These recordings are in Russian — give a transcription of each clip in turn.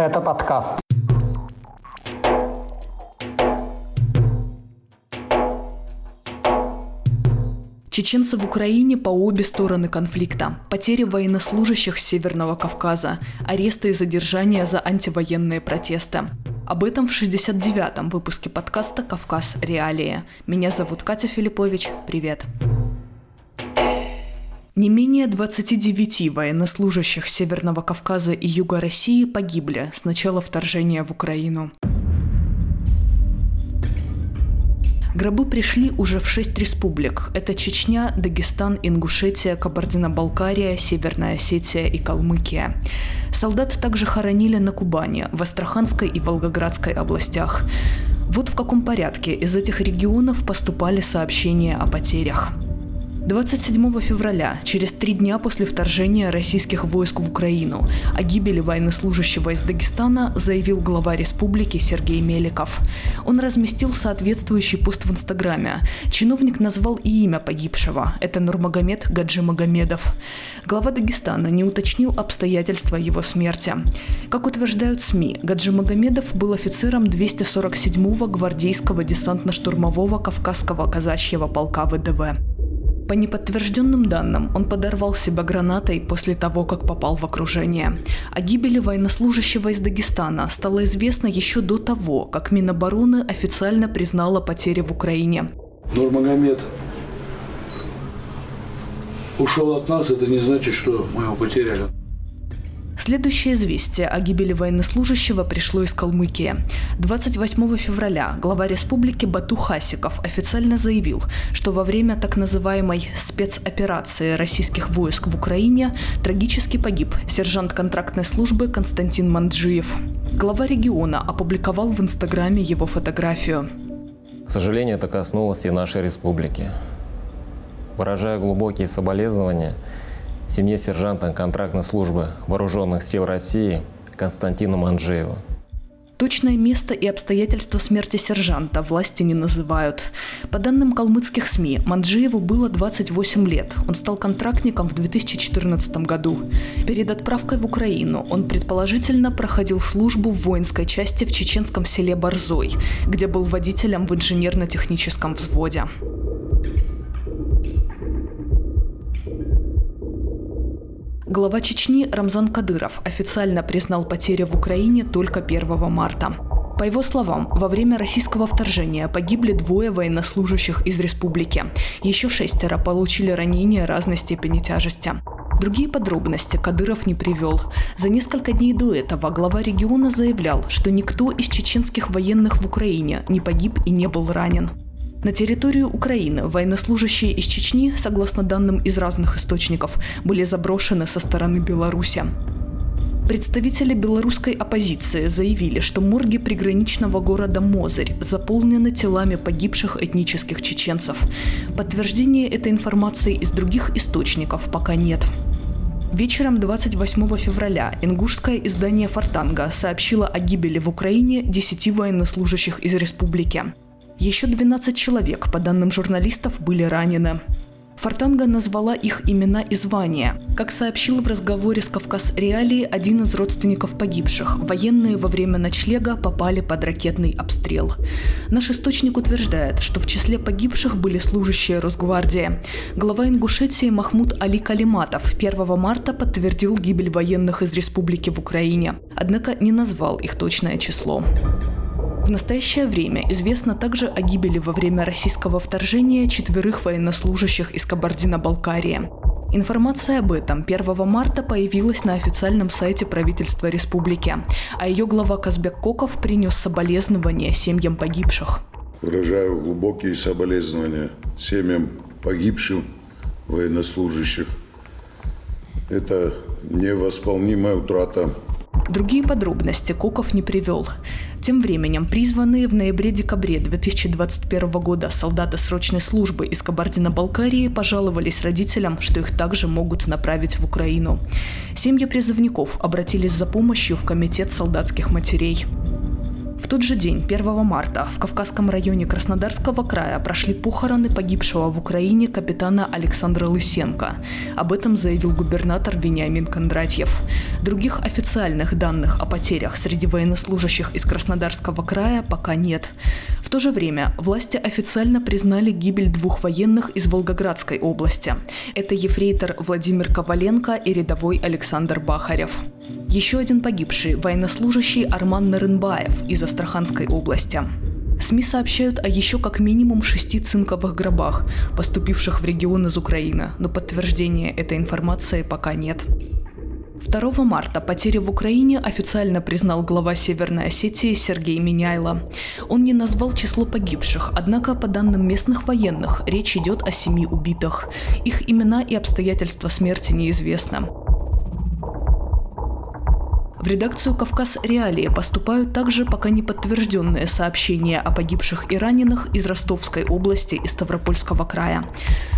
Это подкаст. Чеченцы в Украине по обе стороны конфликта. Потери военнослужащих Северного Кавказа, аресты и задержания за антивоенные протесты. Об этом в 69-м выпуске подкаста «Кавказ. Реалии». Меня зовут Катя Филиппович. Привет. Не менее 29 военнослужащих Северного Кавказа и Юга России погибли с начала вторжения в Украину. Гробы пришли уже в шесть республик. Это Чечня, Дагестан, Ингушетия, Кабардино-Балкария, Северная Осетия и Калмыкия. Солдат также хоронили на Кубани, в Астраханской и Волгоградской областях. Вот в каком порядке из этих регионов поступали сообщения о потерях. 27 февраля, через три дня после вторжения российских войск в Украину, о гибели военнослужащего из Дагестана заявил глава республики Сергей Меликов. Он разместил соответствующий пост в Инстаграме. Чиновник назвал и имя погибшего. Это Нурмагомед Гаджи Магомедов. Глава Дагестана не уточнил обстоятельства его смерти. Как утверждают СМИ, Гаджи Магомедов был офицером 247-го гвардейского десантно-штурмового Кавказского казачьего полка ВДВ. По неподтвержденным данным, он подорвал себя гранатой после того, как попал в окружение. О гибели военнослужащего из Дагестана стало известно еще до того, как Минобороны официально признала потери в Украине. Нурмагомед ушел от нас, это не значит, что мы его потеряли. Следующее известие о гибели военнослужащего пришло из Калмыкии. 28 февраля глава республики Бату Хасиков официально заявил, что во время так называемой спецоперации российских войск в Украине трагически погиб сержант контрактной службы Константин Манджиев. Глава региона опубликовал в Инстаграме его фотографию. К сожалению, это коснулось и нашей республики. Выражая глубокие соболезнования – семье сержанта контрактной службы Вооруженных сил России Константину Манжееву. Точное место и обстоятельства смерти сержанта власти не называют. По данным калмыцких СМИ, Манджиеву было 28 лет. Он стал контрактником в 2014 году. Перед отправкой в Украину он предположительно проходил службу в воинской части в чеченском селе Борзой, где был водителем в инженерно-техническом взводе. Глава Чечни Рамзан Кадыров официально признал потери в Украине только 1 марта. По его словам, во время российского вторжения погибли двое военнослужащих из республики. Еще шестеро получили ранения разной степени тяжести. Другие подробности Кадыров не привел. За несколько дней до этого глава региона заявлял, что никто из чеченских военных в Украине не погиб и не был ранен. На территорию Украины военнослужащие из Чечни, согласно данным из разных источников, были заброшены со стороны Беларуси. Представители белорусской оппозиции заявили, что морги приграничного города Мозырь заполнены телами погибших этнических чеченцев. Подтверждения этой информации из других источников пока нет. Вечером 28 февраля ингушское издание «Фортанга» сообщило о гибели в Украине 10 военнослужащих из республики. Еще 12 человек, по данным журналистов, были ранены. Фортанга назвала их имена и звания. Как сообщил в разговоре с Кавказ Реалии один из родственников погибших, военные во время ночлега попали под ракетный обстрел. Наш источник утверждает, что в числе погибших были служащие Росгвардии. Глава Ингушетии Махмуд Али Калиматов 1 марта подтвердил гибель военных из республики в Украине, однако не назвал их точное число. В настоящее время известно также о гибели во время российского вторжения четверых военнослужащих из Кабардино-Балкарии. Информация об этом 1 марта появилась на официальном сайте правительства республики, а ее глава Казбек Коков принес соболезнования семьям погибших. Выражаю глубокие соболезнования семьям погибшим военнослужащих. Это невосполнимая утрата Другие подробности Коков не привел. Тем временем призванные в ноябре-декабре 2021 года солдаты срочной службы из Кабардино-Балкарии пожаловались родителям, что их также могут направить в Украину. Семьи призывников обратились за помощью в Комитет солдатских матерей. В тот же день, 1 марта, в Кавказском районе Краснодарского края прошли похороны погибшего в Украине капитана Александра Лысенко. Об этом заявил губернатор Вениамин Кондратьев. Других официальных данных о потерях среди военнослужащих из Краснодарского края пока нет. В то же время власти официально признали гибель двух военных из Волгоградской области. Это ефрейтор Владимир Коваленко и рядовой Александр Бахарев. Еще один погибший – военнослужащий Арман Нарынбаев из Астраханской области. СМИ сообщают о еще как минимум шести цинковых гробах, поступивших в регион из Украины, но подтверждения этой информации пока нет. 2 марта потери в Украине официально признал глава Северной Осетии Сергей Миняйло. Он не назвал число погибших, однако, по данным местных военных, речь идет о семи убитых. Их имена и обстоятельства смерти неизвестны. В редакцию «Кавказ Реалии» поступают также пока не подтвержденные сообщения о погибших и раненых из Ростовской области и Ставропольского края.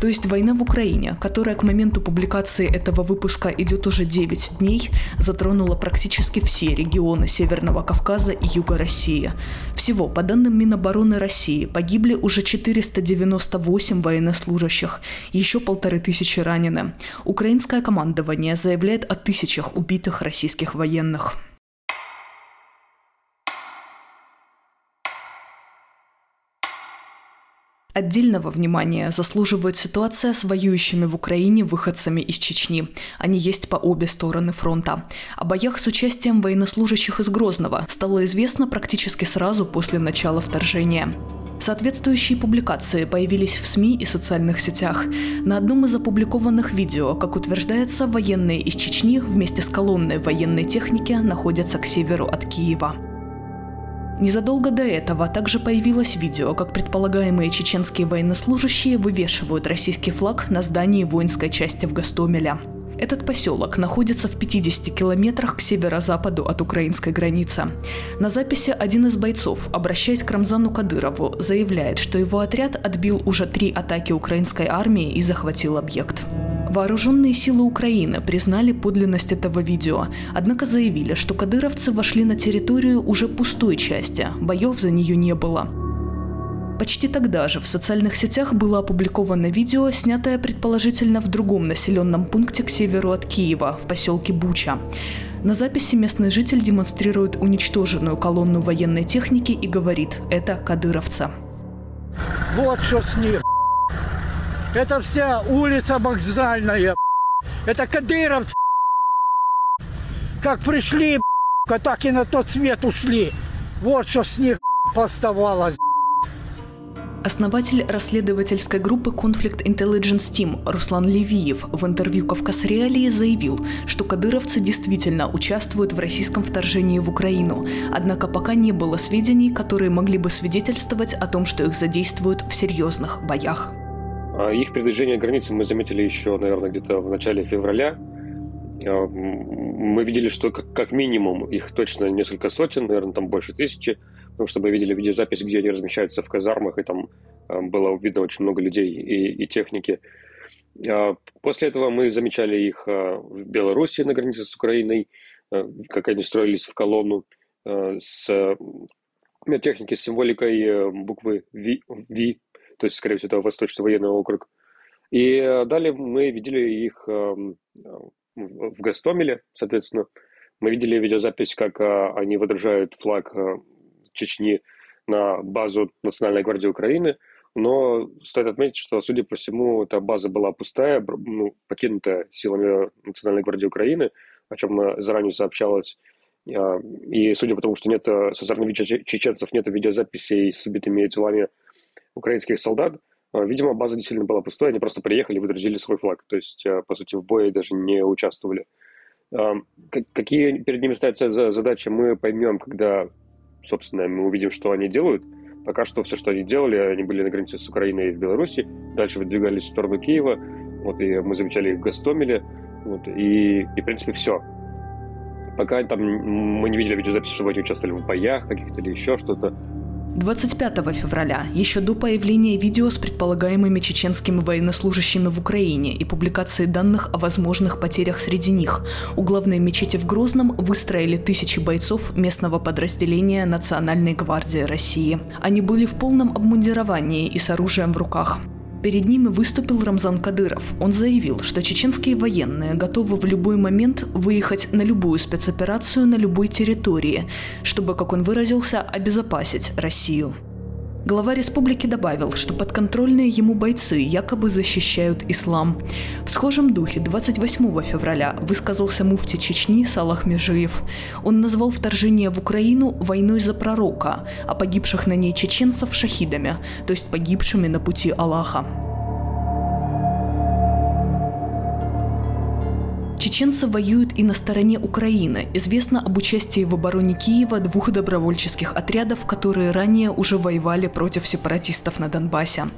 То есть война в Украине, которая к моменту публикации этого выпуска идет уже 9 дней, затронула практически все регионы Северного Кавказа и Юга России. Всего, по данным Минобороны России, погибли уже 498 военнослужащих, еще полторы тысячи ранены. Украинское командование заявляет о тысячах убитых российских военных военных. Отдельного внимания заслуживает ситуация с воюющими в Украине выходцами из Чечни. Они есть по обе стороны фронта. О боях с участием военнослужащих из Грозного стало известно практически сразу после начала вторжения. Соответствующие публикации появились в СМИ и социальных сетях. На одном из опубликованных видео, как утверждается, военные из Чечни вместе с колонной военной техники находятся к северу от Киева. Незадолго до этого также появилось видео, как предполагаемые чеченские военнослужащие вывешивают российский флаг на здании воинской части в Гастомеле. Этот поселок находится в 50 километрах к северо-западу от украинской границы. На записи один из бойцов, обращаясь к Рамзану Кадырову, заявляет, что его отряд отбил уже три атаки украинской армии и захватил объект. Вооруженные силы Украины признали подлинность этого видео, однако заявили, что кадыровцы вошли на территорию уже пустой части, боев за нее не было. Почти тогда же в социальных сетях было опубликовано видео, снятое предположительно в другом населенном пункте к северу от Киева, в поселке Буча. На записи местный житель демонстрирует уничтоженную колонну военной техники и говорит «это кадыровцы». Вот что с ним. Это вся улица вокзальная. Это кадыровцы. Как пришли, так и на тот свет ушли. Вот что с них поставалось. Основатель расследовательской группы Conflict Intelligence Team Руслан Левиев в интервью «Кавказ Реалии» заявил, что кадыровцы действительно участвуют в российском вторжении в Украину, однако пока не было сведений, которые могли бы свидетельствовать о том, что их задействуют в серьезных боях. А их передвижение границы мы заметили еще, наверное, где-то в начале февраля. А, мы видели, что как минимум их точно несколько сотен, наверное, там больше тысячи потому что мы видели видеозапись, где они размещаются в казармах, и там э, было видно очень много людей и, и техники. А, после этого мы замечали их э, в Беларуси на границе с Украиной, э, как они строились в колонну с техники с символикой буквы V, v то есть, скорее всего, это Восточный военный округ. И далее мы видели их в Гастомеле, соответственно. Мы видели видеозапись, как они выдружают флаг Чечни на базу Национальной гвардии Украины. Но стоит отметить, что, судя по всему, эта база была пустая, ну, покинутая силами Национальной гвардии Украины, о чем заранее сообщалось. А, и судя по тому, что нет со стороны чеченцев нет видеозаписей с убитыми телами украинских солдат, а, видимо, база действительно была пустой, они просто приехали выдрузили свой флаг. То есть, по сути, в бое даже не участвовали. Какие перед ними стоят задачи, мы поймем, когда собственно, мы увидим, что они делают. Пока что все, что они делали, они были на границе с Украиной и в Беларуси, дальше выдвигались в сторону Киева, вот, и мы замечали их в Гастомеле, вот, и, и, в принципе, все. Пока там мы не видели видеозаписи, чтобы они участвовали в боях каких-то или еще что-то. 25 февраля, еще до появления видео с предполагаемыми чеченскими военнослужащими в Украине и публикации данных о возможных потерях среди них, у главной мечети в Грозном выстроили тысячи бойцов местного подразделения Национальной гвардии России. Они были в полном обмундировании и с оружием в руках. Перед ними выступил Рамзан Кадыров. Он заявил, что чеченские военные готовы в любой момент выехать на любую спецоперацию на любой территории, чтобы, как он выразился, обезопасить Россию. Глава республики добавил, что подконтрольные ему бойцы якобы защищают ислам. В схожем духе 28 февраля высказался муфти Чечни Салах Межиев. Он назвал вторжение в Украину войной за пророка, а погибших на ней чеченцев – шахидами, то есть погибшими на пути Аллаха. Чеченцы воюют и на стороне Украины. Известно об участии в обороне Киева двух добровольческих отрядов, которые ранее уже воевали против сепаратистов на Донбассе.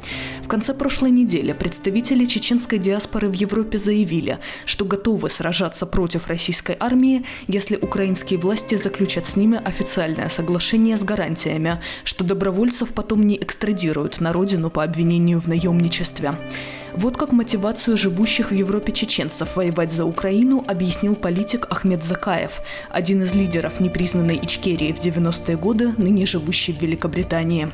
В конце прошлой недели представители чеченской диаспоры в Европе заявили, что готовы сражаться против российской армии, если украинские власти заключат с ними официальное соглашение с гарантиями, что добровольцев потом не экстрадируют на родину по обвинению в наемничестве. Вот как мотивацию живущих в Европе чеченцев воевать за Украину объяснил политик Ахмед Закаев, один из лидеров непризнанной Ичкерии в 90-е годы, ныне живущий в Великобритании.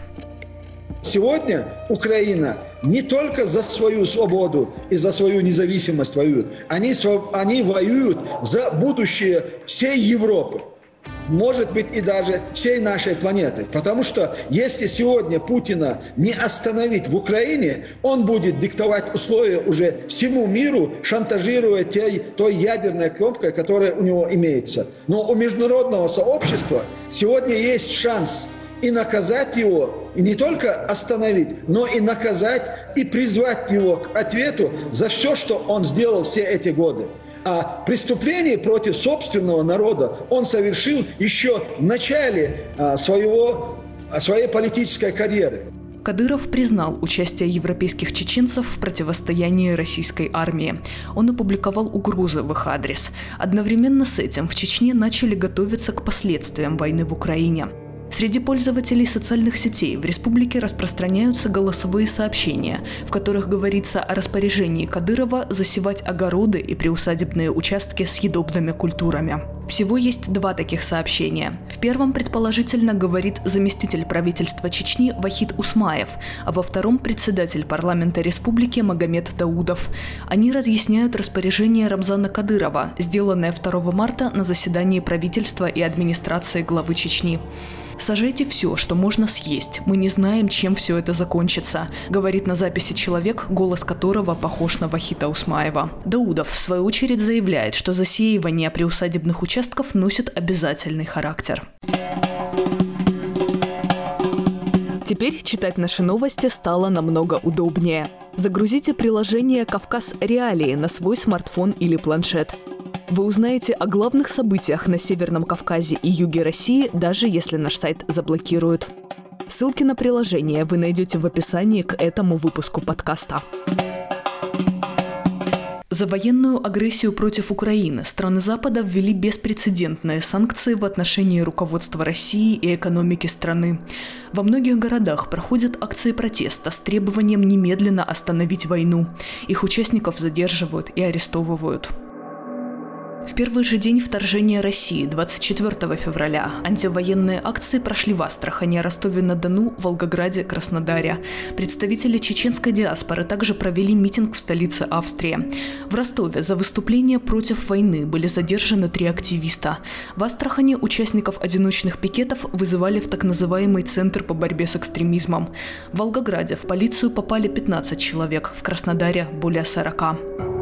Сегодня Украина не только за свою свободу и за свою независимость воюет, они, они воюют за будущее всей Европы может быть и даже всей нашей планеты. Потому что если сегодня Путина не остановить в Украине, он будет диктовать условия уже всему миру, шантажируя той, той ядерной кнопкой, которая у него имеется. Но у международного сообщества сегодня есть шанс и наказать его, и не только остановить, но и наказать, и призвать его к ответу за все, что он сделал все эти годы. А преступление против собственного народа он совершил еще в начале а, своего, своей политической карьеры. Кадыров признал участие европейских чеченцев в противостоянии российской армии. Он опубликовал угрозы в их адрес. Одновременно с этим в Чечне начали готовиться к последствиям войны в Украине. Среди пользователей социальных сетей в республике распространяются голосовые сообщения, в которых говорится о распоряжении Кадырова засевать огороды и приусадебные участки с съедобными культурами. Всего есть два таких сообщения. В первом, предположительно, говорит заместитель правительства Чечни Вахид Усмаев, а во втором – председатель парламента республики Магомед Даудов. Они разъясняют распоряжение Рамзана Кадырова, сделанное 2 марта на заседании правительства и администрации главы Чечни. Сажайте все, что можно съесть. Мы не знаем, чем все это закончится, говорит на записи человек, голос которого похож на Вахита Усмаева. Даудов, в свою очередь, заявляет, что засеивание приусадебных участков носит обязательный характер. Теперь читать наши новости стало намного удобнее. Загрузите приложение «Кавказ Реалии» на свой смартфон или планшет. Вы узнаете о главных событиях на Северном Кавказе и юге России, даже если наш сайт заблокируют. Ссылки на приложение вы найдете в описании к этому выпуску подкаста. За военную агрессию против Украины страны Запада ввели беспрецедентные санкции в отношении руководства России и экономики страны. Во многих городах проходят акции протеста с требованием немедленно остановить войну. Их участников задерживают и арестовывают. В первый же день вторжения России, 24 февраля, антивоенные акции прошли в Астрахани, Ростове-на-Дону, Волгограде, Краснодаре. Представители чеченской диаспоры также провели митинг в столице Австрии. В Ростове за выступление против войны были задержаны три активиста. В Астрахани участников одиночных пикетов вызывали в так называемый Центр по борьбе с экстремизмом. В Волгограде в полицию попали 15 человек, в Краснодаре – более 40.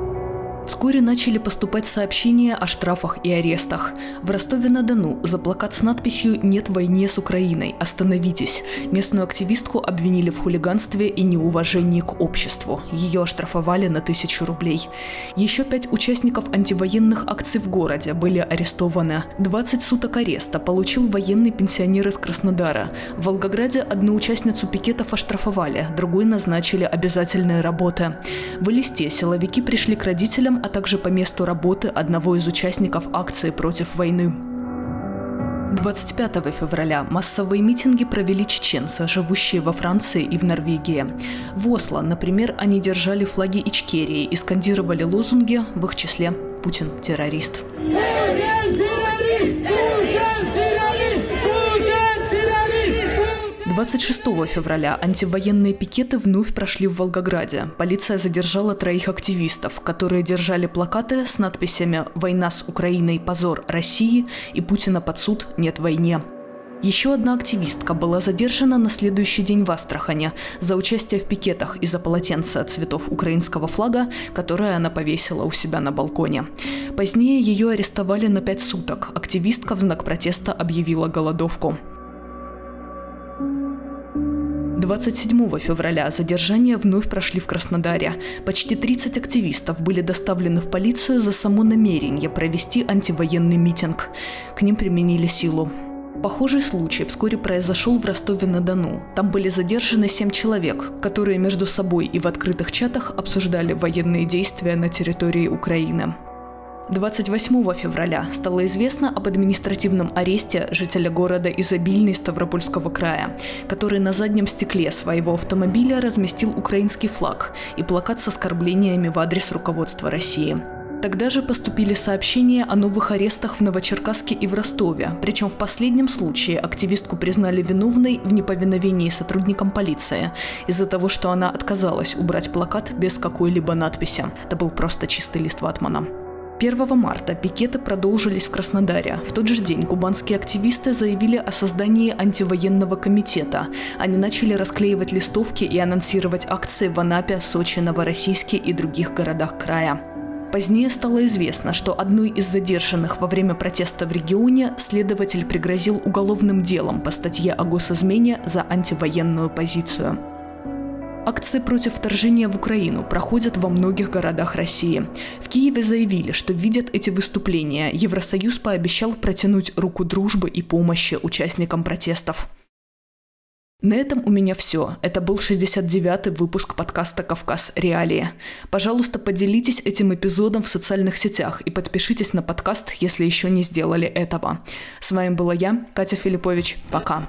Вскоре начали поступать сообщения о штрафах и арестах. В Ростове-на-Дону за плакат с надписью «Нет войне с Украиной. Остановитесь». Местную активистку обвинили в хулиганстве и неуважении к обществу. Ее оштрафовали на тысячу рублей. Еще пять участников антивоенных акций в городе были арестованы. 20 суток ареста получил военный пенсионер из Краснодара. В Волгограде одну участницу пикетов оштрафовали, другой назначили обязательные работы. В Элисте силовики пришли к родителям а также по месту работы одного из участников акции против войны. 25 февраля массовые митинги провели чеченцы, живущие во Франции и в Норвегии. В Осло, например, они держали флаги Ичкерии и скандировали лозунги, в их числе «Путин – террорист». 26 февраля антивоенные пикеты вновь прошли в Волгограде. Полиция задержала троих активистов, которые держали плакаты с надписями «Война с Украиной – позор России» и «Путина под суд – нет войне». Еще одна активистка была задержана на следующий день в Астрахане за участие в пикетах из-за полотенца цветов украинского флага, которое она повесила у себя на балконе. Позднее ее арестовали на пять суток. Активистка в знак протеста объявила голодовку. 27 февраля задержания вновь прошли в Краснодаре. Почти 30 активистов были доставлены в полицию за само намерение провести антивоенный митинг. К ним применили силу. Похожий случай вскоре произошел в Ростове-на-Дону. Там были задержаны семь человек, которые между собой и в открытых чатах обсуждали военные действия на территории Украины. 28 февраля стало известно об административном аресте жителя города Изобильный Ставропольского края, который на заднем стекле своего автомобиля разместил украинский флаг и плакат с оскорблениями в адрес руководства России. Тогда же поступили сообщения о новых арестах в Новочеркасске и в Ростове, причем в последнем случае активистку признали виновной в неповиновении сотрудникам полиции из-за того, что она отказалась убрать плакат без какой-либо надписи. Это был просто чистый лист ватмана. 1 марта пикеты продолжились в Краснодаре. В тот же день кубанские активисты заявили о создании антивоенного комитета. Они начали расклеивать листовки и анонсировать акции в Анапе, Сочи, Новороссийске и других городах края. Позднее стало известно, что одной из задержанных во время протеста в регионе следователь пригрозил уголовным делом по статье о госизмене за антивоенную позицию. Акции против вторжения в Украину проходят во многих городах России. В Киеве заявили, что видят эти выступления. Евросоюз пообещал протянуть руку дружбы и помощи участникам протестов. На этом у меня все. Это был 69-й выпуск подкаста «Кавказ. Реалии». Пожалуйста, поделитесь этим эпизодом в социальных сетях и подпишитесь на подкаст, если еще не сделали этого. С вами была я, Катя Филиппович. Пока.